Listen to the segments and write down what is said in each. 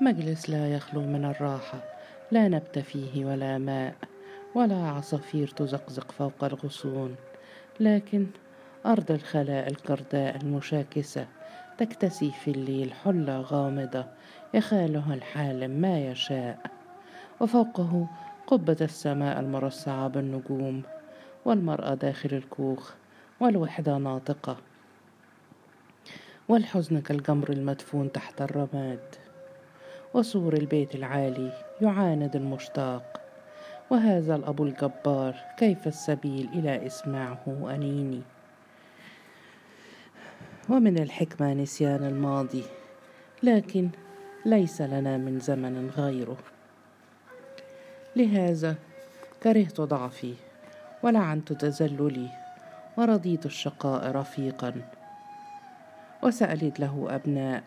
مجلس لا يخلو من الراحة لا نبت فيه ولا ماء ولا عصافير تزقزق فوق الغصون. لكن أرض الخلاء الجرداء المشاكسة تكتسي في الليل حلة غامضة يخالها الحالم ما يشاء. وفوقه قبة السماء المرصعة بالنجوم والمرأة داخل الكوخ والوحدة ناطقة والحزن كالجمر المدفون تحت الرماد. وسور البيت العالي يعاند المشتاق. وهذا الأب الجبار كيف السبيل إلى إسماعه أنيني؟ ومن الحكمة نسيان الماضي لكن ليس لنا من زمن غيره. لهذا كرهت ضعفي ولعنت تذللي ورضيت الشقاء رفيقا. وسألت له أبناء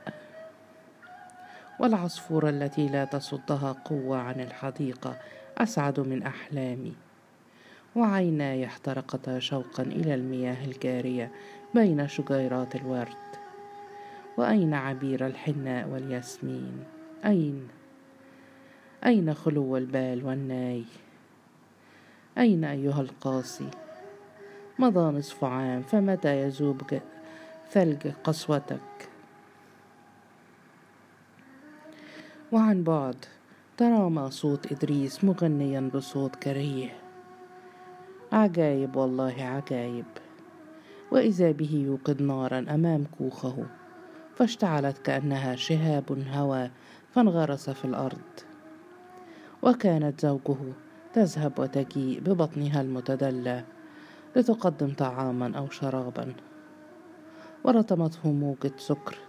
والعصفورة التي لا تصدها قوة عن الحديقة أسعد من أحلامي. وعيناي احترقتا شوقا إلى المياه الجارية بين شجيرات الورد. وأين عبير الحناء والياسمين؟ أين؟ أين خلو البال والناي؟ أين أيها القاسي مضى نصف عام فمتى يذوب ثلج قسوتك؟ وعن بعد ترامى صوت إدريس مغنيا بصوت كريه. عجايب والله عجايب. وإذا به يوقد نارا أمام كوخه فاشتعلت كأنها شهاب هوى فانغرس في الأرض. وكانت زوجه تذهب وتجيء ببطنها المتدلى لتقدم طعاما أو شرابا. ورطمته موجة سكر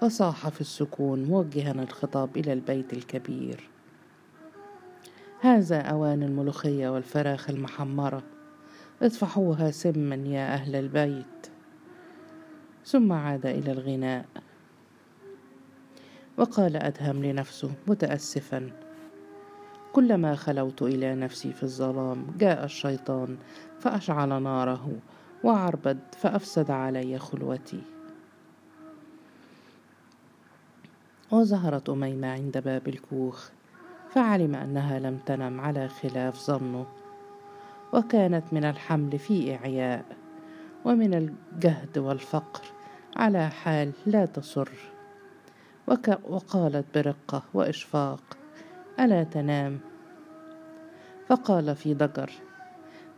فصاح في السكون موجها الخطاب إلى البيت الكبير. هذا أوان الملوخية والفراخ المحمرة. اطفحوها سما يا أهل البيت. ثم عاد إلى الغناء. وقال أدهم لنفسه متأسفا كلما خلوت إلى نفسي في الظلام جاء الشيطان فأشعل ناره وعربد فأفسد علي خلوتي. وظهرت أميمة عند باب الكوخ فعلم أنها لم تنم على خلاف ظنه. وكانت من الحمل في إعياء ومن الجهد والفقر على حال لا تسر وك وقالت برقة وإشفاق ألا تنام؟ فقال في ضجر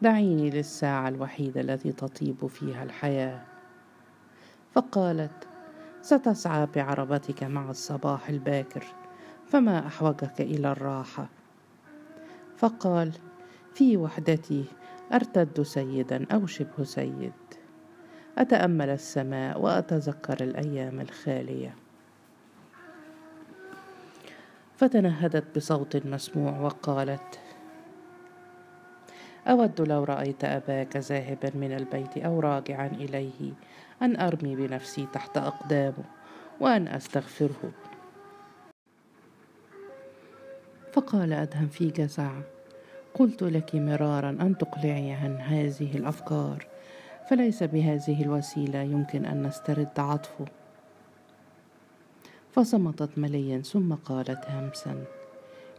دعيني للساعة الوحيدة التي تطيب فيها الحياة. فقالت ستسعى بعربتك مع الصباح الباكر فما أحوجك إلى الراحة؟ فقال في وحدتي أرتد سيدا أو شبه سيد. أتأمل السماء وأتذكر الأيام الخالية. فتنهدت بصوت مسموع وقالت أود لو رأيت أباك ذاهبا من البيت أو راجعا إليه أن أرمي بنفسي تحت اقدامه وأن أستغفره. فقال أدهم في جزع قلت لك مرارا أن تقلعي عن هذه الأفكار فليس بهذه الوسيلة يمكن أن نسترد عطفه. فصمتت مليا ثم قالت همسا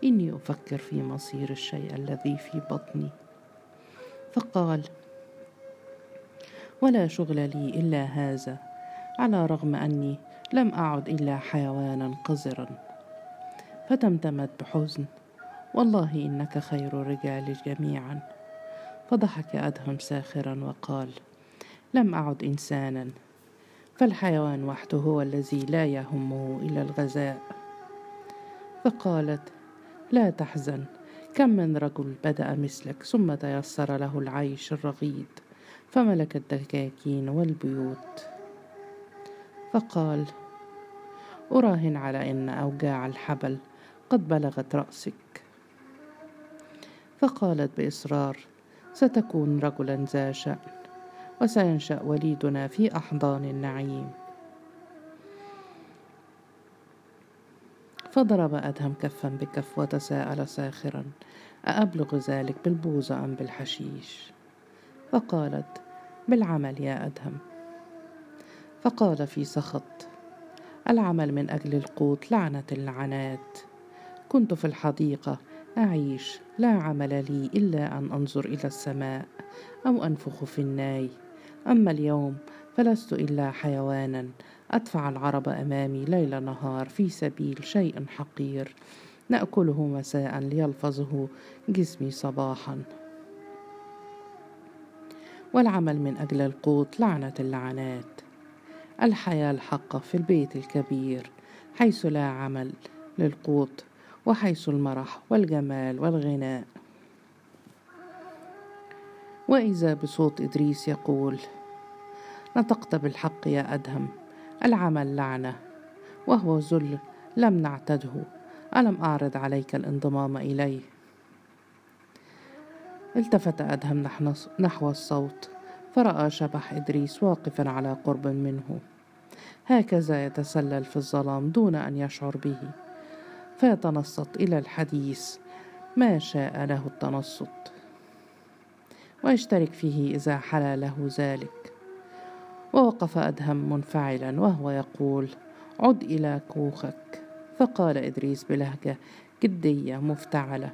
إني أفكر في مصير الشيء الذي في بطني. فقال ولا شغل لي إلا هذا على رغم أني لم أعد إلا حيوانا قذرا. فتمتمت بحزن. والله إنك خير الرجال جميعا. فضحك أدهم ساخرا وقال لم أعد انسانا. فالحيوان وحده هو الذي لا يهمه إلا الغذاء. فقالت لا تحزن. كم من رجل بدأ مثلك ثم تيسر له العيش الرغيد. فملك الدكاكين والبيوت. فقال أراهن على إن أوجاع الحبل قد بلغت رأسك. فقالت بإصرار ستكون رجلا ذا شأن وسينشأ وليدنا في أحضان النعيم. فضرب أدهم كفا بكف وتساءل ساخرا أأبلغ ذلك بالبوزة أم بالحشيش؟ فقالت بالعمل يا أدهم. فقال في سخط العمل من أجل القوت لعنة اللعنات كنت في الحديقة أعيش لا عمل لي إلا أن أنظر إلى السماء أو أنفخ في الناي. أما اليوم فلست إلا حيوانا أدفع العرب أمامي ليل نهار في سبيل شيء حقير. نأكله مساء ليلفظه جسمي صباحا. والعمل من أجل القوت لعنة اللعنات. الحياة الحقة في البيت الكبير حيث لا عمل للقوت وحيث المرح والجمال والغناء وإذا بصوت إدريس يقول نطقت بالحق يا أدهم العمل لعنة وهو ذل لم نعتده ألم أعرض عليك الانضمام إليه؟ التفت أدهم نحو الصوت فرأى شبح إدريس واقفا على قرب منه. هكذا يتسلل في الظلام دون أن يشعر به. فيتنصت إلى الحديث ما شاء له التنصت. ويشترك فيه إذا حلا له ذلك. ووقف أدهم منفعلا وهو يقول عد إلى كوخك. فقال إدريس بلهجة جدية مفتعلة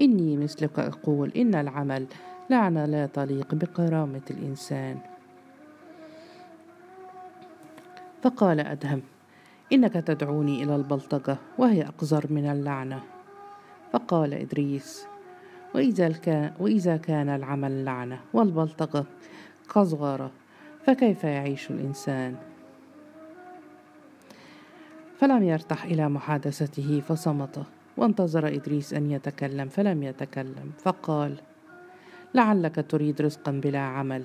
إني مثلك أقول إن العمل لعنة لا تليق بكرامة الإنسان. فقال أدهم إنك تدعوني إلى البلطجة وهي أقذر من اللعنة. فقال إدريس وإذا كان, وإذا كان العمل لعنة والبلطجة قذغرة فكيف يعيش الإنسان؟ فلم يرتح إلى محادثته فصمت. وانتظر إدريس أن يتكلم فلم يتكلم فقال لعلك تريد رزقا بلا عمل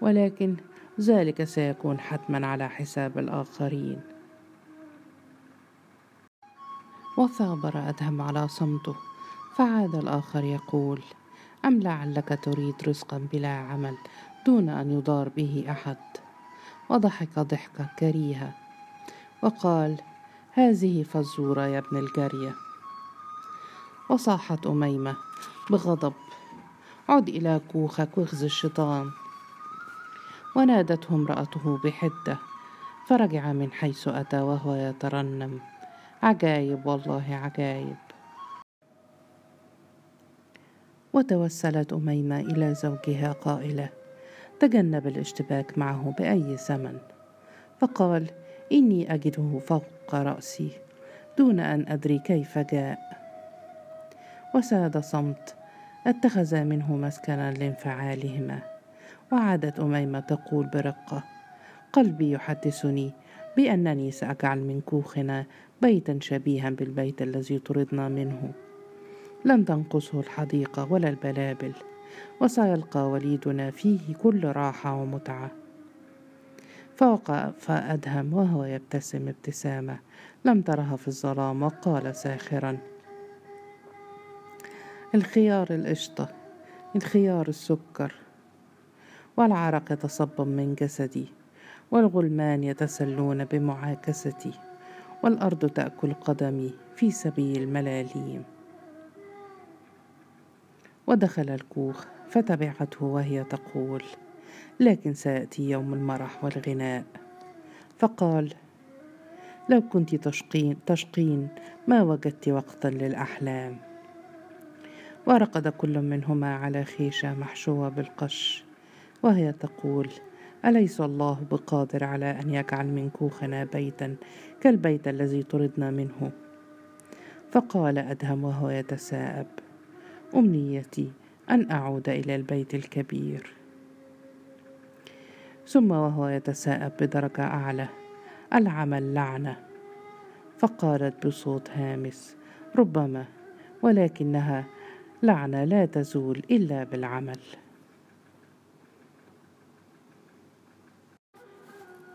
ولكن ذلك سيكون حتما على حساب الآخرين. وثابر أدهم على صمته فعاد الآخر يقول أم لعلك تريد رزقا بلا عمل دون أن يضار به أحد؟ وضحك ضحكة كريهة وقال هذه فزورة يا ابن الجارية. وصاحت أميمة بغضب. عد إلى كوخك واخز الشيطان. ونادته امرأته بحدة فرجع من حيث أتى وهو يترنم. عجايب والله عجايب. وتوسلت أميمة إلى زوجها قائلة تجنب الاشتباك معه بأي ثمن فقال إني أجده فوق رأسي دون أن أدري كيف جاء. وساد صمت اتخذا منه مسكنا لانفعالهما. وعادت أميمة تقول برقة قلبي يحدثني بأنني سأجعل من كوخنا بيتا شبيها بالبيت الذي طردنا منه. لن تنقصه الحديقة ولا البلابل وسيلقى وليدنا فيه كل راحة ومتعة. فوقف أدهم وهو يبتسم ابتسامة لم ترها في الظلام وقال ساخرا الخيار القشطة الخيار السكر والعرق يتصبب من جسدي والغلمان يتسلون بمعاكستي والأرض تأكل قدمي في سبيل الملاليم. ودخل الكوخ فتبعته وهي تقول لكن سيأتي يوم المرح والغناء فقال لو كنت تشقين, تشقين ما وجدت وقتا للأحلام ورقد كل منهما على خيشة محشوة بالقش. وهي تقول أليس الله بقادر على أن يجعل من كوخنا بيتا كالبيت الذي طردنا منه؟ فقال أدهم وهو يتساءب أمنيتي أن أعود إلى البيت الكبير. ثم وهو يتساءب بدرجة أعلى العمل لعنة فقالت بصوت هامس ربما ولكنها لعنة لا تزول إلا بالعمل.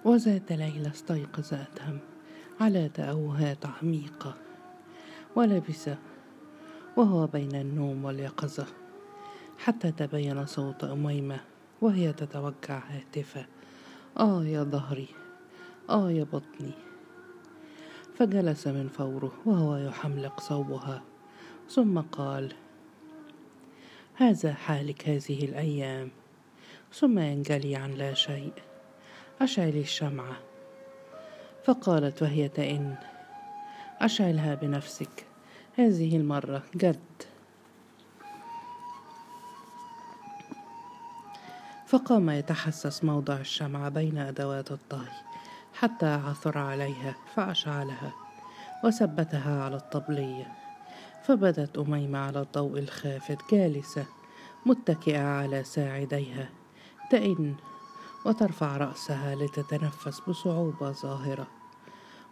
وذات ليلة استيقظ أدهم على تأوهات عميقة ولبس وهو بين النوم واليقظة حتى تبين صوت أميمة وهي تتوجع هاتفة. آه يا ظهري آه يا بطني. فجلس من فوره وهو يحملق صوبها ثم قال هذا حالك هذه الأيام. ثم ينجلي عن لا شيء. أشعلي الشمعة فقالت وهي تئن أشعلها بنفسك. هذه المرة جد فقام يتحسس موضع الشمعة بين أدوات الطهي حتى عثر عليها فأشعلها وثبتها على الطبلية. فبدت أميمة على الضوء الخافت جالسة متكئة على ساعديها. تئن وترفع رأسها لتتنفس بصعوبة ظاهرة.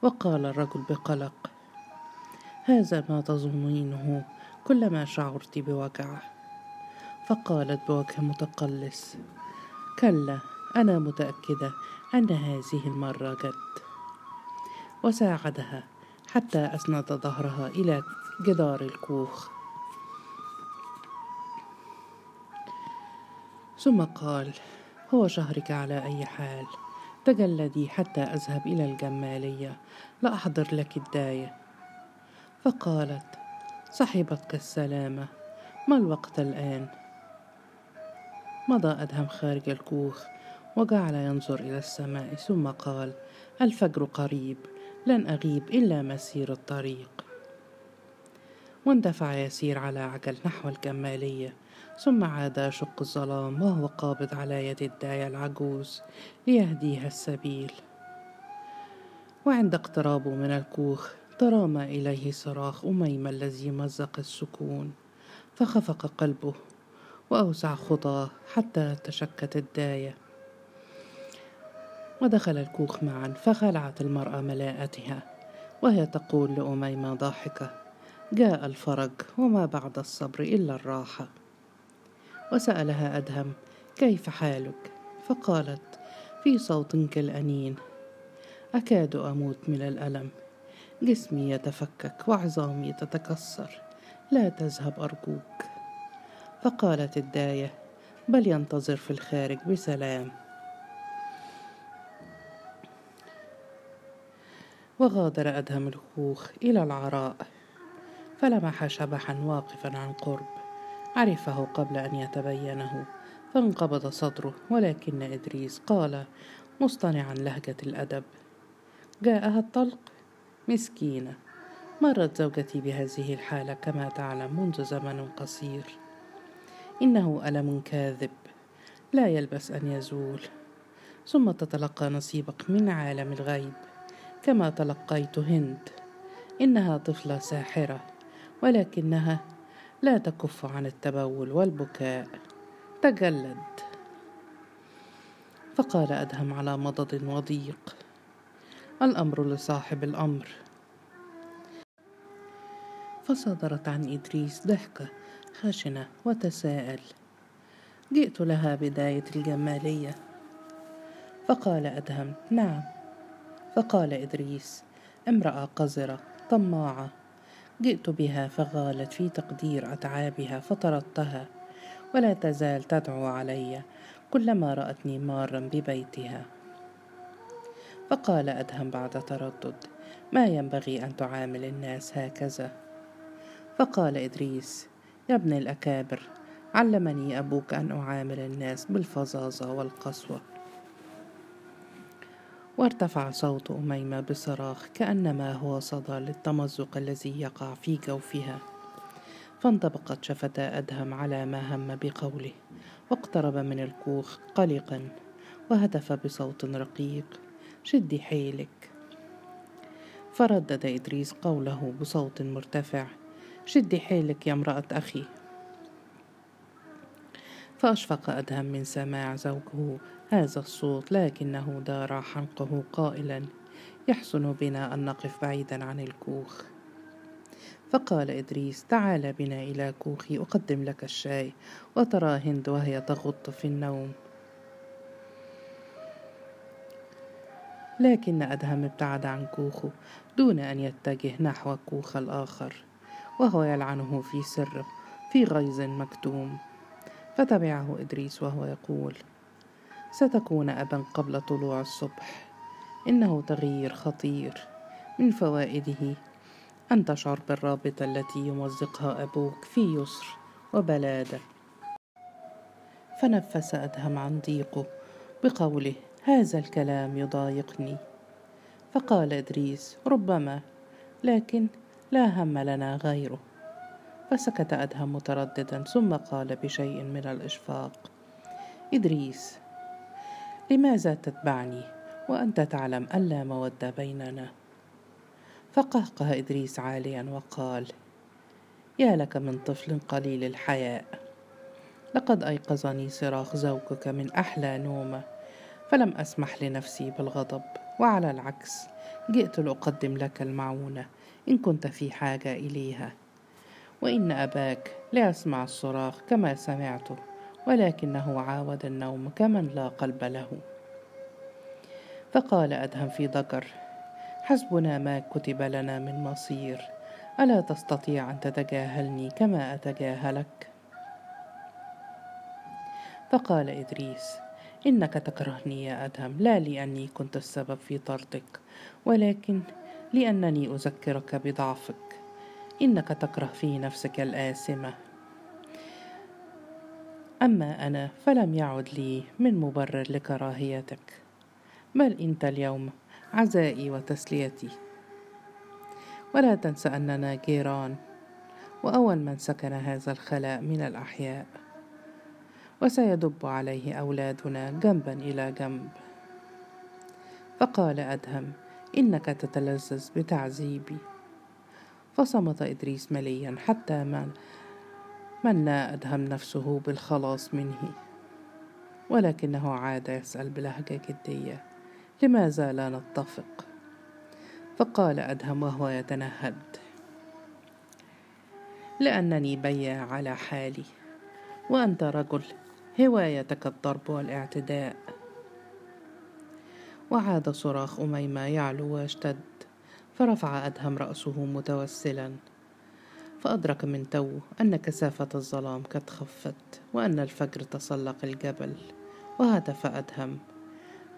وقال الرجل بقلق هذا ما تظنينه كلما شعرت بوجع فقالت بوجه متقلص كلا أنا متأكدة أن هذه المرة جد. وساعدها حتى اسند ظهرها إلى جدار الكوخ. ثم قال هو شهرك على أي حال. تجلدي حتى أذهب إلى الجمالية. لاحضر لك الداية. فقالت صحبتك السلامة. ما الوقت الآن؟ مضى أدهم خارج الكوخ وجعل ينظر إلى السماء ثم قال الفجر قريب. لن أغيب إلا مسير الطريق. واندفع يسير على عجل نحو الجمالية ثم عاد يشق الظلام وهو قابض على يد الداية العجوز ليهديها السبيل. وعند اقترابه من الكوخ ترامى إليه صراخ أميمة الذي مزق السكون فخفق قلبه وأوسع خطاه حتى تشكت الداية. ودخل الكوخ معا فخلعت المرأة ملاءتها وهي تقول لأميمة ضاحكة جاء الفرج وما بعد الصبر إلا الراحة. وسألها أدهم كيف حالك؟ فقالت في صوت كالأنين. أكاد أموت من الألم. جسمي يتفكك وعظامي تتكسر. لا تذهب أرجوك. فقالت الداية بل ينتظر في الخارج بسلام. وغادر أدهم الكوخ إلى العراء. فلمح شبحا واقفا عن قرب. عرفه قبل أن يتبينه فانقبض صدره ولكن إدريس قال مصطنعا لهجة الأدب جاءها الطلق؟ مسكينة. مرت زوجتي بهذه الحالة كما تعلم منذ زمن قصير. إنه ألم كاذب لا يلبس أن يزول. ثم تتلقى نصيبك من عالم الغيب كما تلقيت هند. إنها طفلة ساحرة. ولكنها لا تكف عن التبول والبكاء. تجلد. فقال أدهم على مضض وضيق. الأمر لصاحب الأمر. فصدرت عن إدريس ضحكة خشنة وتساءل. جئت لها بداية الجمالية. فقال أدهم نعم. فقال إدريس امرأة قذرة طماعة. جئت بها فغالت في تقدير أتعابها فطردتها ولا تزال تدعو علي كلما رأتني مارا ببيتها. فقال أدهم بعد تردد ما ينبغي أن تعامل الناس هكذا؟ فقال إدريس يا ابن الأكابر علمني أبوك أن أعامل الناس بالفظاظة والقسوة. وارتفع صوت أميمة بصراخ كأنما هو صدى للتمزق الذي يقع في جوفها. فانطبقت شفتا أدهم على ما هم بقوله واقترب من الكوخ قلقا وهتف بصوت رقيق شدي حيلك. فردد إدريس قوله بصوت مرتفع شدي حيلك يا امرأة أخي. فأشفق أدهم من سماع زوجه هذا الصوت لكنه دار حنقه قائلا يحسن بنا أن نقف بعيدا عن الكوخ. فقال إدريس تعال بنا إلى كوخي أقدم لك الشاي وترى هند وهي تغط في النوم. لكن أدهم ابتعد عن كوخه دون أن يتجه نحو الكوخ الآخر وهو يلعنه في سر في غيظ مكتوم. فتبعه إدريس وهو يقول ستكون أبا قبل طلوع الصبح. إنه تغيير خطير. من فوائده أن تشعر بالرابطة التي يمزقها أبوك في يسر وبلادة فنفس أدهم عن ضيقه بقوله هذا الكلام يضايقني. فقال إدريس ربما لكن لا هم لنا غيره. فسكت أدهم مترددا ثم قال بشيء من الإشفاق إدريس لماذا تتبعني وأنت تعلم أن لا مودة بيننا؟ فقهقه إدريس عاليا وقال يا لك من طفل قليل الحياء. لقد أيقظني صراخ زوجك من أحلى نومة فلم أسمح لنفسي بالغضب وعلى العكس جئت لأقدم لك المعونة إن كنت في حاجة إليها. وإن أباك لا يسمع الصراخ كما سمعته ولكنه عاود النوم كمن لا قلب له. فقال أدهم في ضجر حسبنا ما كتب لنا من مصير ألا تستطيع أن تتجاهلني كما أتجاهلك؟ فقال إدريس إنك تكرهني يا أدهم لا لأني كنت السبب في طردك ولكن لأنني أذكرك بضعفك. إنك تكره في نفسك الآثمة أما أنا فلم يعد لي من مبرر لكراهيتك. بل أنت اليوم عزائي وتسليتي. ولا تنس أننا جيران وأول من سكن هذا الخلاء من الأحياء. وسيدب عليه أولادنا جنبا إلى جنب. فقال أدهم إنك تتلذذ بتعذيبي. فصمت إدريس مليا حتى من منى أدهم نفسه بالخلاص منه. ولكنه عاد يسأل بلهجة جدية لماذا لا نتفق؟ فقال أدهم وهو يتنهد لأنني بياع على حالي وأنت رجل هوايتك الضرب والاعتداء. وعاد صراخ أميمة يعلو ويشتد فرفع أدهم رأسه متوسلا. فأدرك من تو أن كثافة الظلام قد خفت وأن الفجر تسلق الجبل. وهتف أدهم.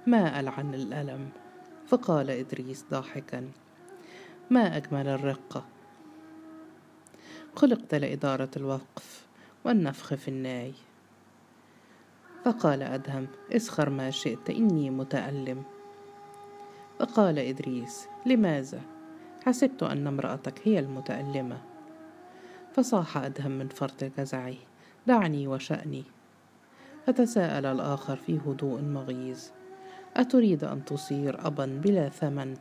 ما ألعن الألم؟ فقال إدريس ضاحكا. ما أجمل الرقة خلقت لإدارة الوقف والنفخ في الناي. فقال أدهم. اسخر ما شئت إني متألم. فقال إدريس لماذا؟ حسبت أن امرأتك هي المتألمة. فصاح أدهم من فرط جزعه دعني وشأني. فتساءل الآخر في هدوء مغيظ أتريد أن تصير أبا بلا ثمن؟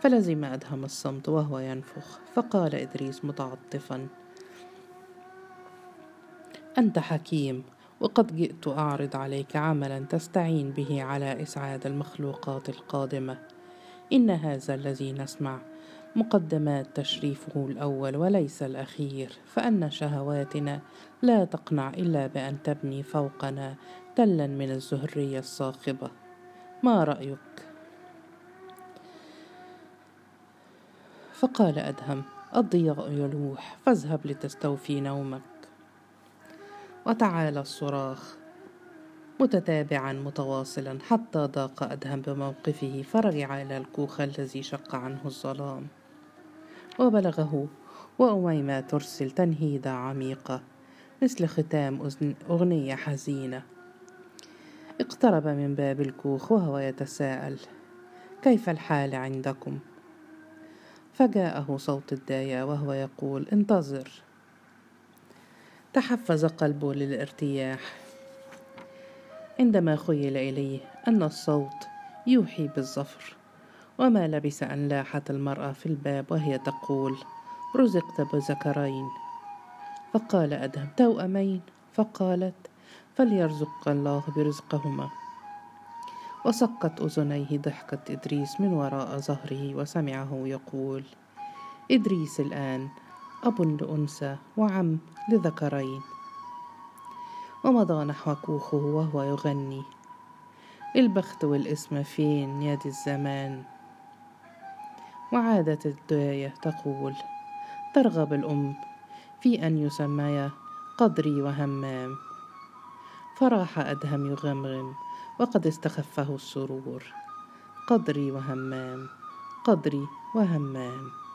فلزم أدهم الصمت وهو ينفخ فقال إدريس متعطفا أنت حكيم. وقد جئت أعرض عليك عملا تستعين به على إسعاد المخلوقات القادمة. إن هذا الذي نسمع مقدمات تشريفه الأول وليس الأخير فأن شهواتنا لا تقنع إلا بأن تبني فوقنا تلا من الزهرية الصاخبة ما رأيك؟ فقال أدهم الضياء يلوح فاذهب لتستوفي نومك. وتعالى الصراخ متتابعا متواصلا حتى ضاق أدهم بموقفه فرجع إلى الكوخ الذي شق عنه الظلام. وبلغه وأميمة ترسل تنهيدة عميقة مثل ختام أغنية حزينة. اقترب من باب الكوخ وهو يتساءل كيف الحال عندكم؟ فجاءه صوت الداية وهو يقول انتظر. تحفز قلبه للارتياح. عندما خيل إليه أن الصوت يوحي بالظفر وما لبث أن لاحت المرأة في الباب وهي تقول رزقت بذكرين فقال أدهم توأمين فقالت فليرزق الله برزقهما. وصكت أذنيه ضحكة إدريس من وراء ظهره وسمعه يقول إدريس الآن أب لأنثى وعم لذكرين. ومضى نحو كوخه وهو يغني. البخت والاسم فين يد الزمان. وعادت الداية تقول ترغب الأم في أن يسميا قدري وهمام. فراح أدهم يغمغم وقد استخفه السرور. قدري وهمام قدري وهمام.